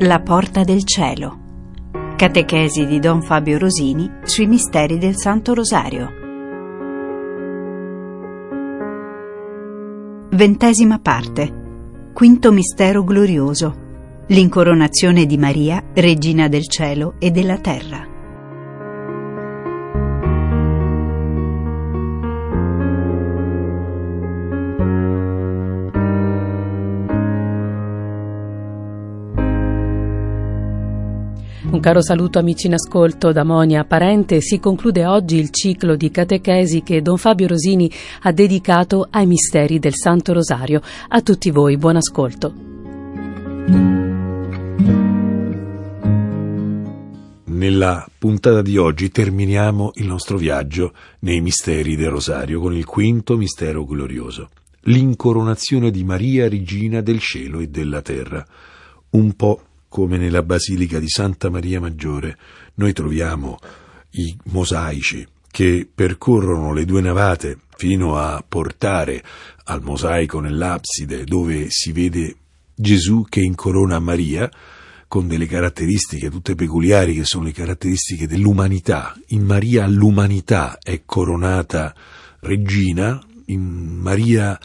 La porta del cielo. Catechesi di Don Fabio Rosini sui misteri del Santo Rosario. Ventesima parte. Quinto mistero glorioso. L'incoronazione di Maria, regina del cielo e della terra. Un caro saluto amici in ascolto da Monia Parente. Si conclude oggi il ciclo di catechesi che Don Fabio Rosini ha dedicato ai misteri del Santo Rosario. A tutti voi, buon ascolto. Nella puntata di oggi terminiamo il nostro viaggio nei misteri del Rosario con il quinto mistero glorioso, l'incoronazione di Maria, regina del cielo e della terra. Un po' come nella Basilica di Santa Maria Maggiore, noi troviamo i mosaici che percorrono le due navate fino a portare al mosaico nell'abside dove si vede Gesù che incorona Maria con delle caratteristiche tutte peculiari che sono le caratteristiche dell'umanità. In Maria l'umanità è coronata regina, in Maria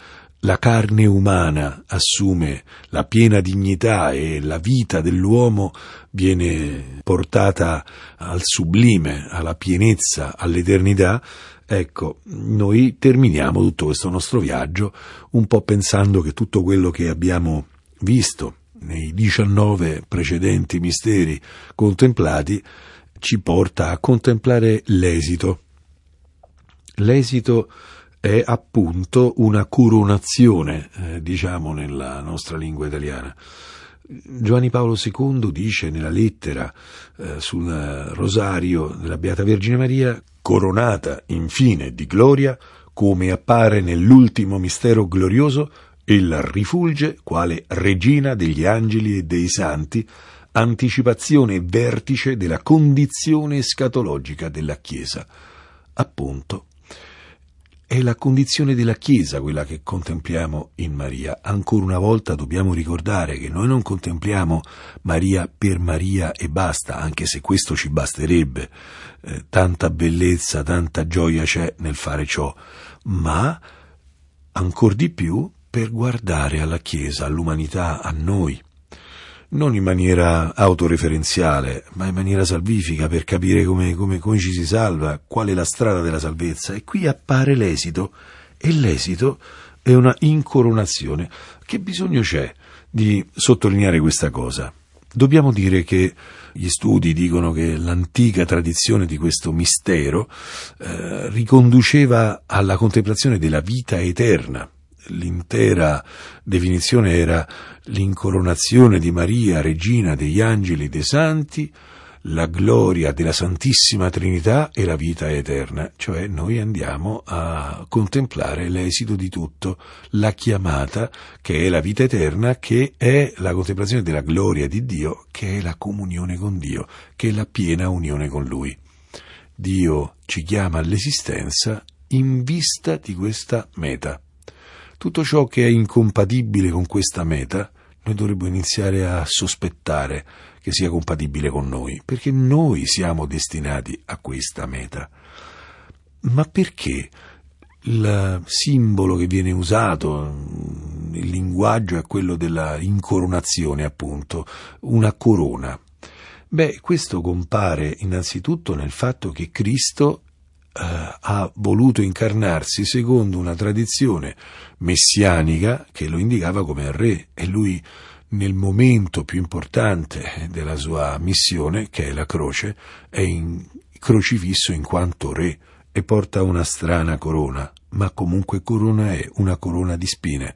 la carne umana assume la piena dignità e la vita dell'uomo viene portata al sublime, alla pienezza, all'eternità, ecco, noi terminiamo tutto questo nostro viaggio un po' pensando che tutto quello che abbiamo visto nei 19 precedenti misteri contemplati ci porta a contemplare l'esito. L'esito è appunto una coronazione, eh, diciamo nella nostra lingua italiana. Giovanni Paolo II dice nella lettera eh, sul rosario della Beata Vergine Maria, coronata infine di gloria, come appare nell'ultimo mistero glorioso, ella rifulge quale regina degli angeli e dei santi, anticipazione e vertice della condizione escatologica della Chiesa. Appunto, è la condizione della Chiesa quella che contempliamo in Maria. Ancora una volta dobbiamo ricordare che noi non contempliamo Maria per Maria e basta, anche se questo ci basterebbe. Eh, tanta bellezza, tanta gioia c'è nel fare ciò, ma ancor di più per guardare alla Chiesa, all'umanità, a noi non in maniera autoreferenziale, ma in maniera salvifica per capire come, come, come, ci si salva, qual è la strada della salvezza. E qui appare l'esito, e l'esito è una incoronazione. Che bisogno c'è di sottolineare questa cosa? Dobbiamo dire che gli studi dicono che l'antica tradizione di questo mistero eh, riconduceva alla contemplazione della vita eterna, l'intera definizione era l'incoronazione di Maria, regina degli angeli e dei santi, la gloria della Santissima Trinità e la vita eterna, cioè noi andiamo a contemplare l'esito di tutto, la chiamata che è la vita eterna, che è la contemplazione della gloria di Dio, che è la comunione con Dio, che è la piena unione con Lui. Dio ci chiama all'esistenza in vista di questa meta. Tutto ciò che è incompatibile con questa meta, noi dovremmo iniziare a sospettare che sia compatibile con noi, perché noi siamo destinati a questa meta. Ma perché il simbolo che viene usato, il linguaggio è quello della incoronazione, appunto, una corona? Beh, questo compare innanzitutto nel fatto che Cristo ha voluto incarnarsi secondo una tradizione messianica che lo indicava come re e lui nel momento più importante della sua missione, che è la croce, è in crocifisso in quanto re e porta una strana corona, ma comunque corona è una corona di spine.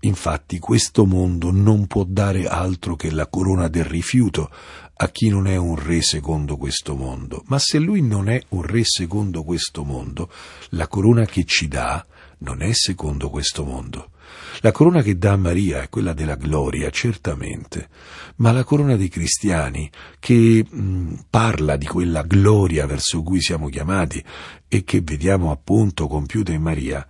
Infatti questo mondo non può dare altro che la corona del rifiuto a chi non è un re secondo questo mondo. Ma se lui non è un re secondo questo mondo, la corona che ci dà non è secondo questo mondo. La corona che dà a Maria è quella della gloria, certamente, ma la corona dei cristiani, che mh, parla di quella gloria verso cui siamo chiamati e che vediamo appunto compiuta in Maria,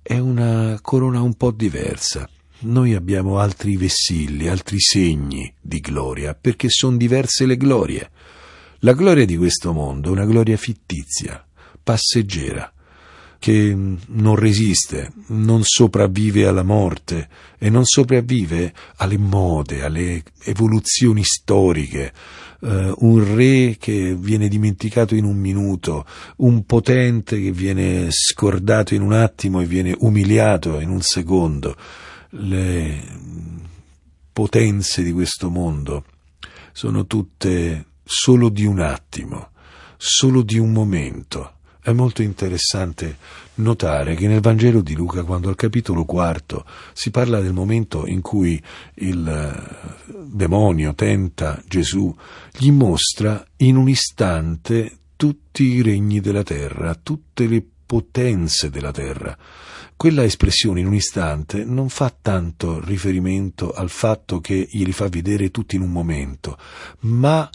è una corona un po' diversa noi abbiamo altri vessilli, altri segni di gloria, perché sono diverse le glorie. La gloria di questo mondo è una gloria fittizia, passeggera, che non resiste, non sopravvive alla morte e non sopravvive alle mode, alle evoluzioni storiche, Uh, un re che viene dimenticato in un minuto, un potente che viene scordato in un attimo e viene umiliato in un secondo. Le potenze di questo mondo sono tutte solo di un attimo, solo di un momento. È molto interessante notare che nel Vangelo di Luca, quando al capitolo quarto si parla del momento in cui il eh, demonio tenta Gesù, gli mostra in un istante tutti i regni della terra, tutte le potenze della terra. Quella espressione in un istante non fa tanto riferimento al fatto che glieli fa vedere tutti in un momento, ma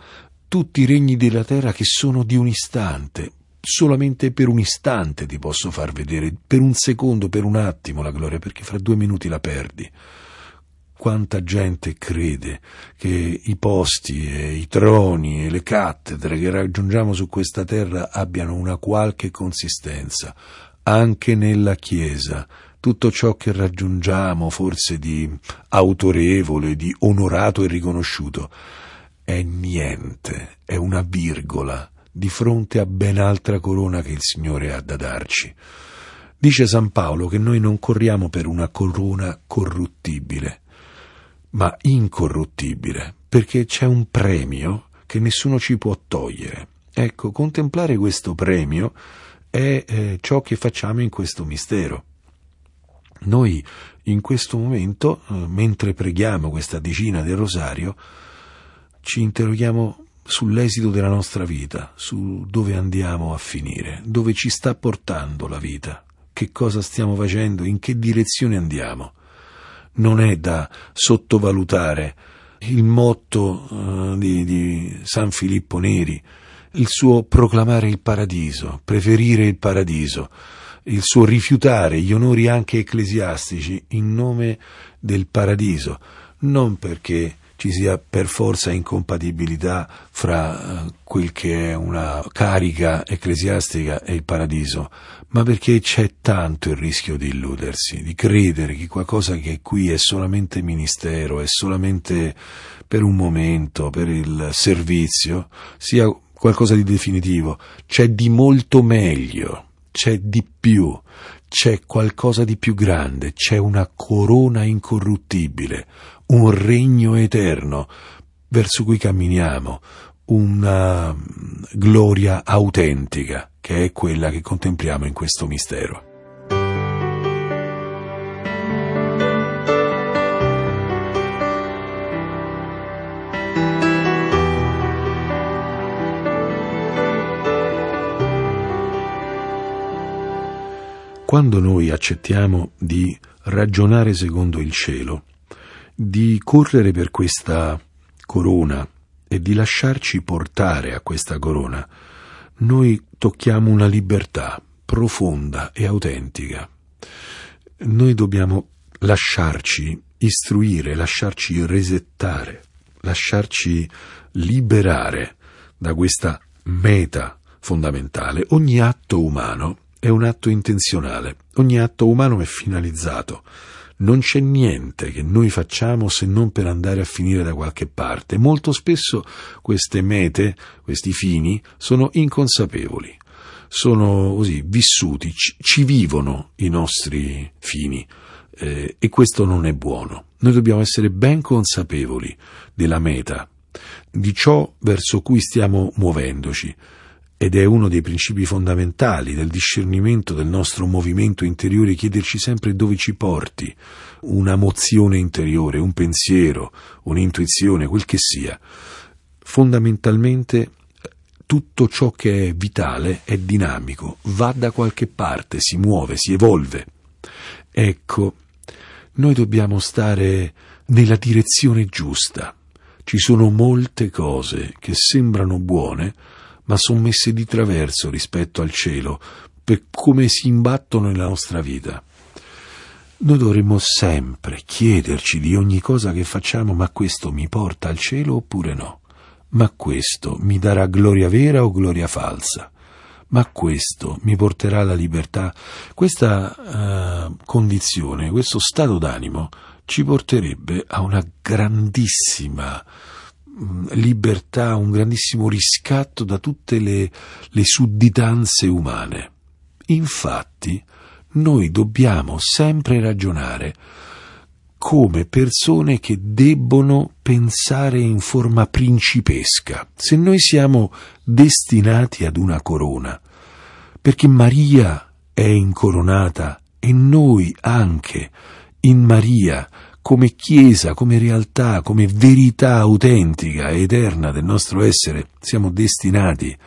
tutti i regni della terra che sono di un istante, solamente per un istante ti posso far vedere, per un secondo, per un attimo la gloria, perché fra due minuti la perdi. Quanta gente crede che i posti e i troni e le cattedre che raggiungiamo su questa terra abbiano una qualche consistenza, anche nella Chiesa. Tutto ciò che raggiungiamo, forse di autorevole, di onorato e riconosciuto, è niente, è una virgola di fronte a ben altra corona che il Signore ha da darci. Dice San Paolo che noi non corriamo per una corona corruttibile, ma incorruttibile, perché c'è un premio che nessuno ci può togliere. Ecco, contemplare questo premio è eh, ciò che facciamo in questo mistero. Noi in questo momento, eh, mentre preghiamo questa decina del rosario, ci interroghiamo sull'esito della nostra vita, su dove andiamo a finire, dove ci sta portando la vita, che cosa stiamo facendo, in che direzione andiamo. Non è da sottovalutare il motto uh, di, di San Filippo Neri, il suo proclamare il paradiso, preferire il paradiso, il suo rifiutare gli onori anche ecclesiastici in nome del paradiso, non perché ci sia per forza incompatibilità fra eh, quel che è una carica ecclesiastica e il paradiso, ma perché c'è tanto il rischio di illudersi, di credere che qualcosa che qui è solamente ministero, è solamente per un momento, per il servizio, sia qualcosa di definitivo. C'è di molto meglio, c'è di più, c'è qualcosa di più grande, c'è una corona incorruttibile, un regno eterno verso cui camminiamo, una mm, gloria autentica che è quella che contempliamo in questo mistero. Quando noi accettiamo di ragionare secondo il cielo, di correre per questa corona e di lasciarci portare a questa corona, noi tocchiamo una libertà profonda e autentica. Noi dobbiamo lasciarci istruire, lasciarci resettare, lasciarci liberare da questa meta fondamentale. Ogni atto umano è un atto intenzionale, ogni atto umano è finalizzato non c'è niente che noi facciamo se non per andare a finire da qualche parte. Molto spesso queste mete, questi fini, sono inconsapevoli, sono così vissuti, ci, vivono i nostri fini eh, e questo non è buono. Noi dobbiamo essere ben consapevoli della meta, di ciò verso cui stiamo muovendoci ed è uno dei principi fondamentali del discernimento del nostro movimento interiore chiederci sempre dove ci porti una mozione interiore, un pensiero, un'intuizione, quel che sia. Fondamentalmente tutto ciò che è vitale è dinamico, va da qualche parte, si muove, si evolve. Ecco, noi dobbiamo stare nella direzione giusta. Ci sono molte cose che sembrano buone, ma sono messe di traverso rispetto al cielo, per come si imbattono nella nostra vita. Noi dovremmo sempre chiederci di ogni cosa che facciamo, ma questo mi porta al cielo oppure no? Ma questo mi darà gloria vera o gloria falsa? Ma questo mi porterà alla libertà? Questa uh, condizione, questo stato d'animo ci porterebbe a una grandissima libertà, un grandissimo riscatto da tutte le, le sudditanze umane. Infatti, noi dobbiamo sempre ragionare come persone che debbono pensare in forma principesca. Se noi siamo destinati ad una corona, perché Maria è incoronata e noi anche in Maria come Chiesa, come realtà, come verità autentica e eterna del nostro essere, siamo destinati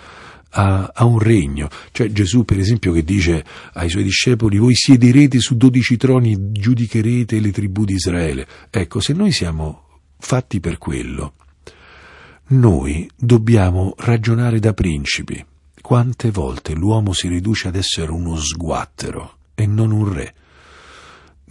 a, a, un regno. Cioè Gesù, per esempio, che dice ai suoi discepoli: Voi siederete su dodici troni, giudicherete le tribù di Israele. Ecco, se noi siamo fatti per quello, noi dobbiamo ragionare da principi. Quante volte l'uomo si riduce ad essere uno sguattero e non un re?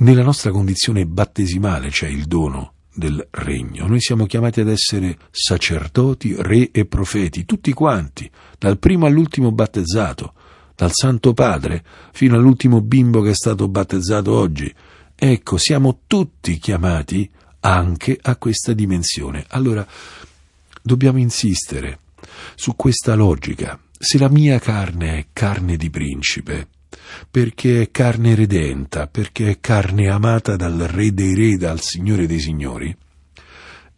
Nella nostra condizione battesimale c'è il dono del regno. Noi siamo chiamati ad essere sacerdoti, re e profeti, tutti quanti, dal primo all'ultimo battezzato, dal Santo Padre fino all'ultimo bimbo che è stato battezzato oggi. Ecco, siamo tutti chiamati anche a questa dimensione. Allora, dobbiamo insistere su questa logica. Se la mia carne è carne di principe, perché è carne redenta, perché è carne amata dal Re dei Re, dal Signore dei Signori.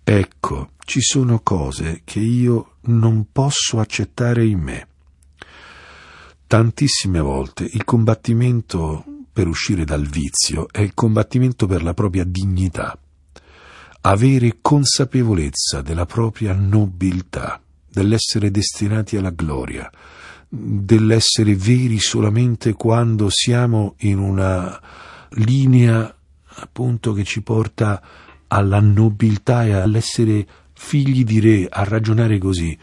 Ecco, ci sono cose che io non posso accettare in me. Tantissime volte il combattimento per uscire dal vizio è il combattimento per la propria dignità. Avere consapevolezza della propria nobiltà, dell'essere destinati alla gloria, dell'essere veri solamente quando siamo in una linea appunto che ci porta alla nobiltà e all'essere figli di re, a ragionare così.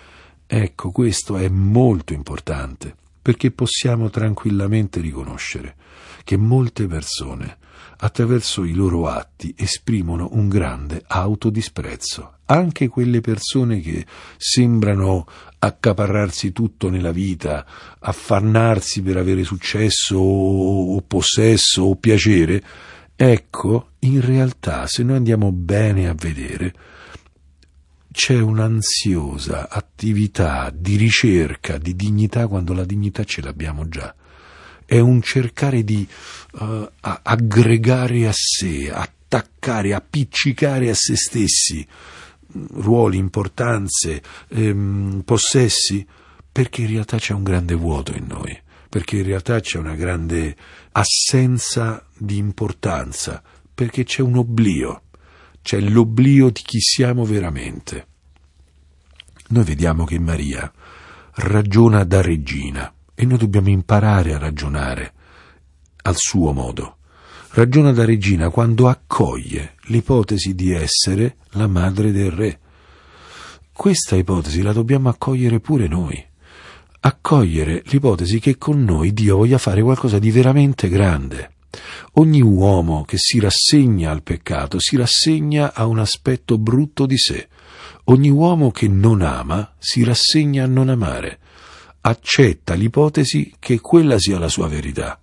Ecco, questo è molto importante, perché possiamo tranquillamente riconoscere che molte persone attraverso i loro atti esprimono un grande autodisprezzo. Anche quelle persone che sembrano accaparrarsi tutto nella vita, affannarsi per avere successo o, possesso o piacere, ecco, in realtà, se noi andiamo bene a vedere, c'è un'ansiosa attività di ricerca di dignità quando la dignità ce l'abbiamo già è un cercare di uh, aggregare a sé, attaccare, appiccicare a se stessi mm, ruoli, importanze, ehm, possessi, perché in realtà c'è un grande vuoto in noi, perché in realtà c'è una grande assenza di importanza, perché c'è un oblio, c'è l'oblio di chi siamo veramente. Noi vediamo che Maria ragiona da regina, e noi dobbiamo imparare a ragionare al suo modo. Ragiona da regina quando accoglie l'ipotesi di essere la madre del re. Questa ipotesi la dobbiamo accogliere pure noi. Accogliere l'ipotesi che con noi Dio voglia fare qualcosa di veramente grande. Ogni uomo che si rassegna al peccato si rassegna a un aspetto brutto di sé. Ogni uomo che non ama si rassegna a non amare accetta l'ipotesi che quella sia la sua verità.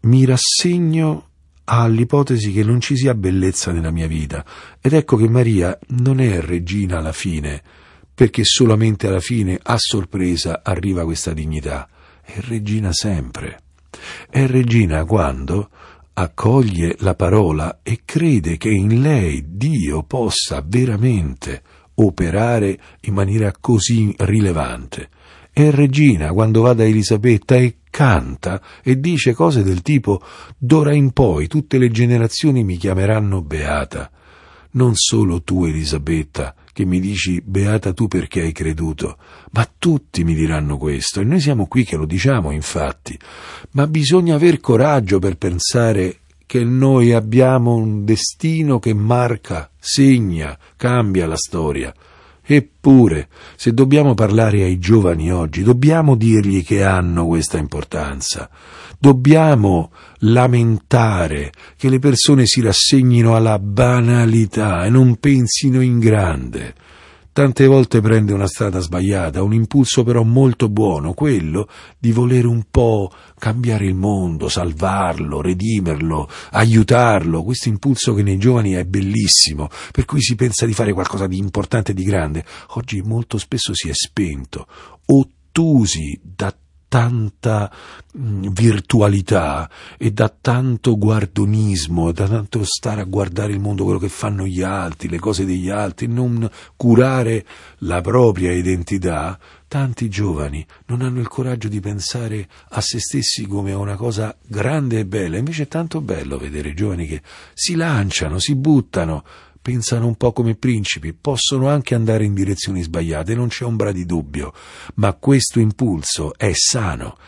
Mi rassegno all'ipotesi che non ci sia bellezza nella mia vita ed ecco che Maria non è regina alla fine perché solamente alla fine a sorpresa arriva questa dignità, è regina sempre. È regina quando accoglie la parola e crede che in lei Dio possa veramente operare in maniera così rilevante. È regina quando va da Elisabetta e canta e dice cose del tipo d'ora in poi tutte le generazioni mi chiameranno beata. Non solo tu, Elisabetta, che mi dici beata tu perché hai creduto, ma tutti mi diranno questo e noi siamo qui che lo diciamo infatti. Ma bisogna aver coraggio per pensare che noi abbiamo un destino che marca, segna, cambia la storia. Eppure, se dobbiamo parlare ai giovani oggi, dobbiamo dirgli che hanno questa importanza. Dobbiamo lamentare che le persone si rassegnino alla banalità e non pensino in grande. Tante volte prende una strada sbagliata, un impulso però molto buono, quello di volere un po' cambiare il mondo, salvarlo, redimerlo, aiutarlo. Questo impulso che nei giovani è bellissimo, per cui si pensa di fare qualcosa di importante e di grande. Oggi molto spesso si è spento, ottusi da tanta mm, virtualità e da tanto guardonismo, da tanto stare a guardare il mondo, quello che fanno gli altri, le cose degli altri, non curare la propria identità, tanti giovani non hanno il coraggio di pensare a se stessi come a una cosa grande e bella. Invece è tanto bello vedere giovani che si lanciano, si buttano, pensano un po' come principi, possono anche andare in direzioni sbagliate, non c'è ombra di dubbio, ma questo impulso è sano.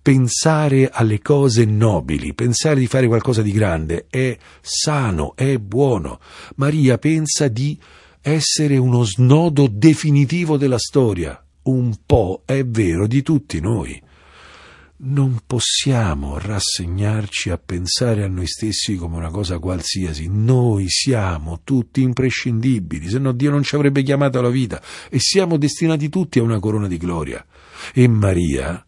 Pensare alle cose nobili, pensare di fare qualcosa di grande è sano, è buono. Maria pensa di essere uno snodo definitivo della storia, un po' è vero di tutti noi non possiamo rassegnarci a pensare a noi stessi come una cosa qualsiasi. Noi siamo tutti imprescindibili, se no Dio non ci avrebbe chiamato alla vita e siamo destinati tutti a una corona di gloria. E Maria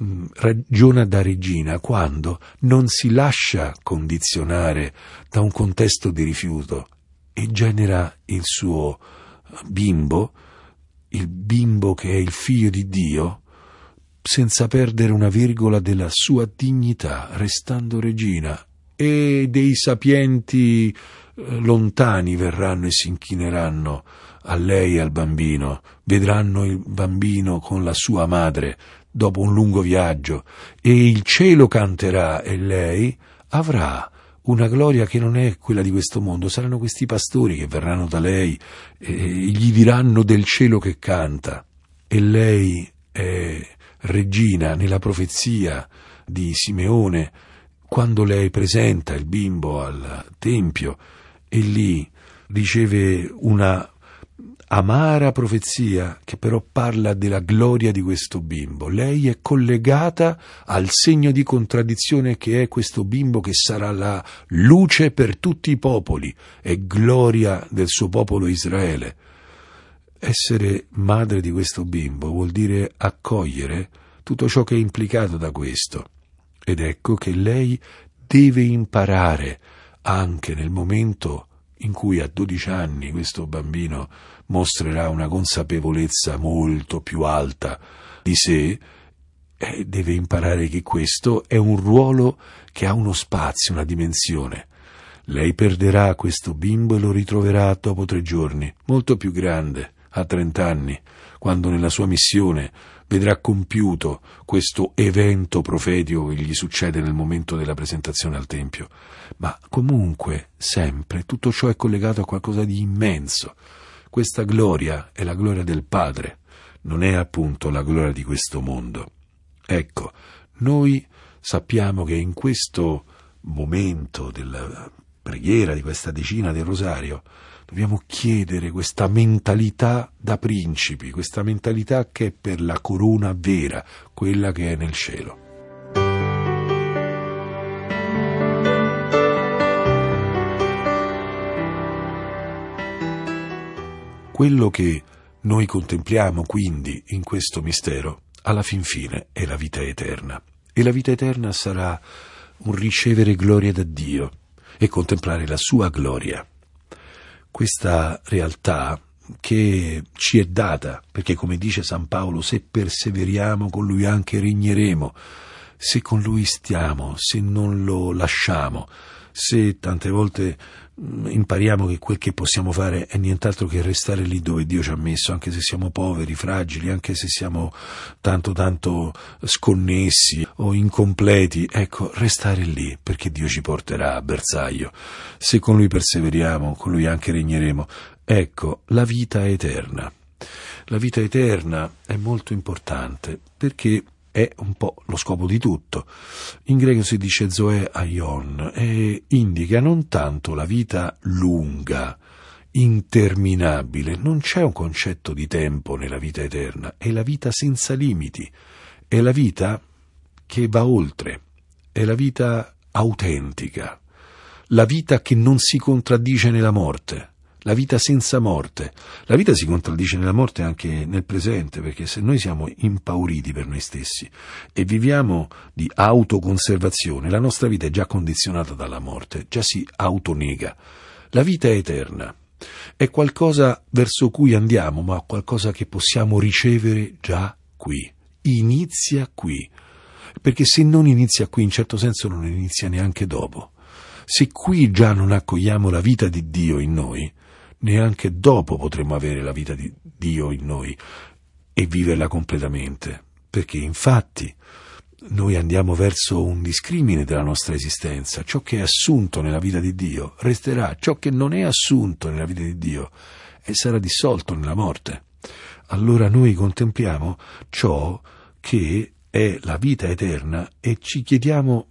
mm, ragiona da regina quando non si lascia condizionare da un contesto di rifiuto e genera il suo bimbo, il bimbo che è il figlio di Dio, senza perdere una virgola della sua dignità, restando regina, e dei sapienti eh, lontani verranno e si inchineranno a lei e al bambino, vedranno il bambino con la sua madre dopo un lungo viaggio, e il cielo canterà e lei avrà una gloria che non è quella di questo mondo, saranno questi pastori che verranno da lei e gli diranno del cielo che canta, e lei è regina nella profezia di Simeone, quando lei presenta il bimbo al Tempio e lì riceve una amara profezia che però parla della gloria di questo bimbo. Lei è collegata al segno di contraddizione che è questo bimbo che sarà la luce per tutti i popoli e gloria del suo popolo Israele. Essere madre di questo bimbo vuol dire accogliere tutto ciò che è implicato da questo. Ed ecco che lei deve imparare anche nel momento in cui a 12 anni questo bambino mostrerà una consapevolezza molto più alta di sé, eh, deve imparare che questo è un ruolo che ha uno spazio, una dimensione. Lei perderà questo bimbo e lo ritroverà dopo tre giorni, molto più grande, a trent'anni, quando nella sua missione vedrà compiuto questo evento profetico che gli succede nel momento della presentazione al Tempio. Ma comunque, sempre, tutto ciò è collegato a qualcosa di immenso. Questa gloria è la gloria del Padre, non è appunto la gloria di questo mondo. Ecco, noi sappiamo che in questo momento della preghiera di questa decina del rosario dobbiamo chiedere questa mentalità da principi, questa mentalità che è per la corona vera, quella che è nel cielo. Quello che noi contempliamo quindi in questo mistero, alla fin fine, è la vita eterna. E la vita eterna sarà un ricevere gloria da Dio e contemplare la sua gloria questa realtà che ci è data, perché come dice San Paolo, se perseveriamo con lui anche regneremo, se con lui stiamo, se non lo lasciamo, se tante volte impariamo che quel che possiamo fare è nient'altro che restare lì dove Dio ci ha messo, anche se siamo poveri, fragili, anche se siamo tanto tanto sconnessi o incompleti, ecco, restare lì perché Dio ci porterà a bersaglio. Se con Lui perseveriamo, con Lui anche regneremo. Ecco, la vita eterna. La vita eterna è molto importante perché è un po' lo scopo di tutto. In greco si dice zoe aion e indica non tanto la vita lunga, interminabile. Non c'è un concetto di tempo nella vita eterna, è la vita senza limiti, è la vita che va oltre, è la vita autentica, la vita che non si contraddice nella morte, la vita senza morte. La vita si contraddice nella morte anche nel presente, perché se noi siamo impauriti per noi stessi e viviamo di autoconservazione, la nostra vita è già condizionata dalla morte, già si autonega. La vita è eterna. È qualcosa verso cui andiamo, ma qualcosa che possiamo ricevere già qui. Inizia qui. Perché se non inizia qui, in certo senso non inizia neanche dopo. Se qui già non accogliamo la vita di Dio in noi, neanche dopo potremo avere la vita di Dio in noi e viverla completamente, perché infatti noi andiamo verso un discrimine della nostra esistenza, ciò che è assunto nella vita di Dio resterà, ciò che non è assunto nella vita di Dio e sarà dissolto nella morte. Allora noi contempliamo ciò che è la vita eterna e ci chiediamo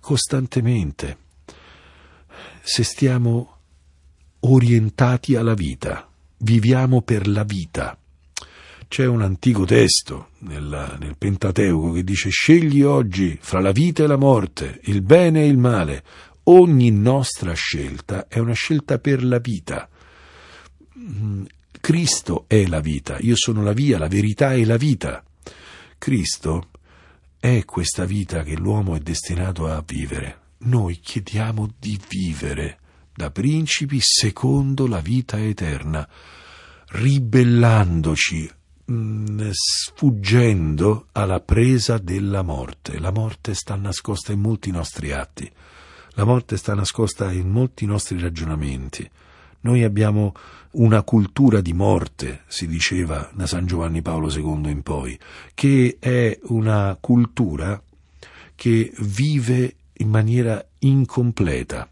costantemente se stiamo orientati alla vita, viviamo per la vita. C'è un antico testo nel, nel, Pentateuco che dice scegli oggi fra la vita e la morte, il bene e il male. Ogni nostra scelta è una scelta per la vita. Mm, Cristo è la vita, io sono la via, la verità e la vita. Cristo è questa vita che l'uomo è destinato a vivere. Noi chiediamo di vivere da principi secondo la vita eterna, ribellandoci, mm, sfuggendo alla presa della morte. La morte sta nascosta in molti nostri atti, la morte sta nascosta in molti nostri ragionamenti. Noi abbiamo una cultura di morte, si diceva da San Giovanni Paolo II in poi, che è una cultura che vive in maniera incompleta.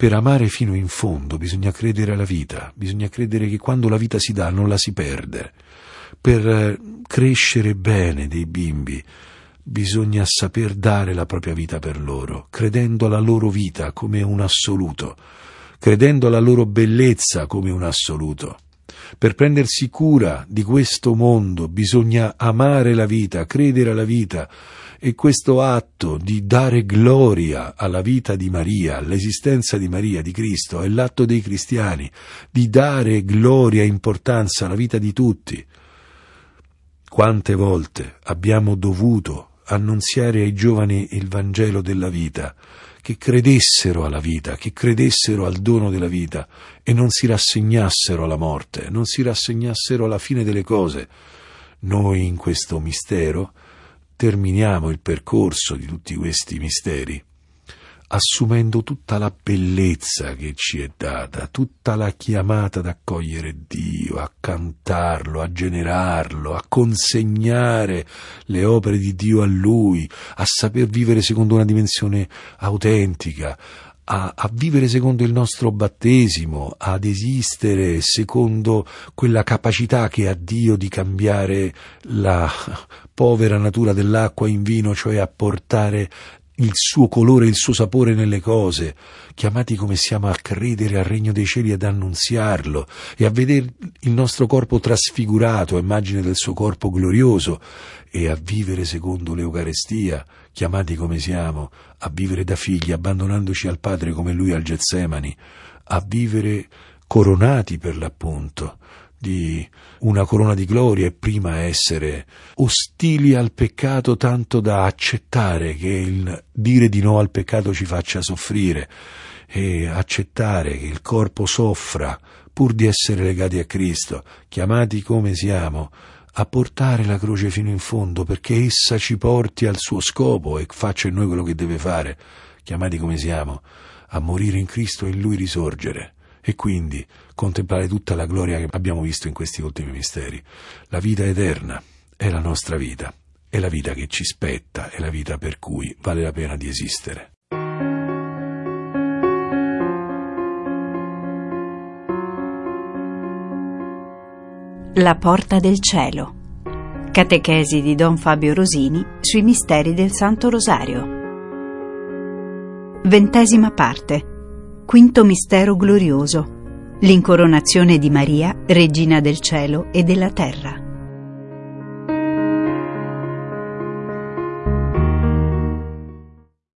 Per amare fino in fondo bisogna credere alla vita, bisogna credere che quando la vita si dà non la si perde. Per eh, crescere bene dei bimbi bisogna saper dare la propria vita per loro, credendo alla loro vita come un assoluto, credendo alla loro bellezza come un assoluto. Per prendersi cura di questo mondo bisogna amare la vita, credere alla vita, e questo atto di dare gloria alla vita di Maria, all'esistenza di Maria, di Cristo, è l'atto dei cristiani, di dare gloria e importanza alla vita di tutti. Quante volte abbiamo dovuto annunziare ai giovani il Vangelo della vita, che credessero alla vita, che credessero al dono della vita e non si rassegnassero alla morte, non si rassegnassero alla fine delle cose. Noi in questo mistero terminiamo il percorso di tutti questi misteri assumendo tutta la bellezza che ci è data, tutta la chiamata ad accogliere Dio, a cantarlo, a generarlo, a consegnare le opere di Dio a Lui, a saper vivere secondo una dimensione autentica, a, a, vivere secondo il nostro battesimo, ad esistere secondo quella capacità che ha Dio di cambiare la povera natura dell'acqua in vino, cioè a portare il suo colore, il suo sapore nelle cose, chiamati come siamo a credere al regno dei cieli ad annunziarlo e a vedere il nostro corpo trasfigurato, immagine del suo corpo glorioso, e a vivere secondo l'Eucarestia, chiamati come siamo, a vivere da figli, abbandonandoci al Padre come lui al Getsemani, a vivere coronati per l'appunto, di una corona di gloria e prima essere ostili al peccato tanto da accettare che il dire di no al peccato ci faccia soffrire e accettare che il corpo soffra pur di essere legati a Cristo, chiamati come siamo a portare la croce fino in fondo perché essa ci porti al suo scopo e faccia in noi quello che deve fare, chiamati come siamo a morire in Cristo e in Lui risorgere e quindi contemplare tutta la gloria che abbiamo visto in questi ultimi misteri. La vita eterna è la nostra vita, è la vita che ci spetta, è la vita per cui vale la pena di esistere. La porta del cielo. Catechesi di Don Fabio Rosini sui misteri del Santo Rosario. Ventesima parte. Quinto mistero glorioso L'incoronazione di Maria, Regina del cielo e della terra.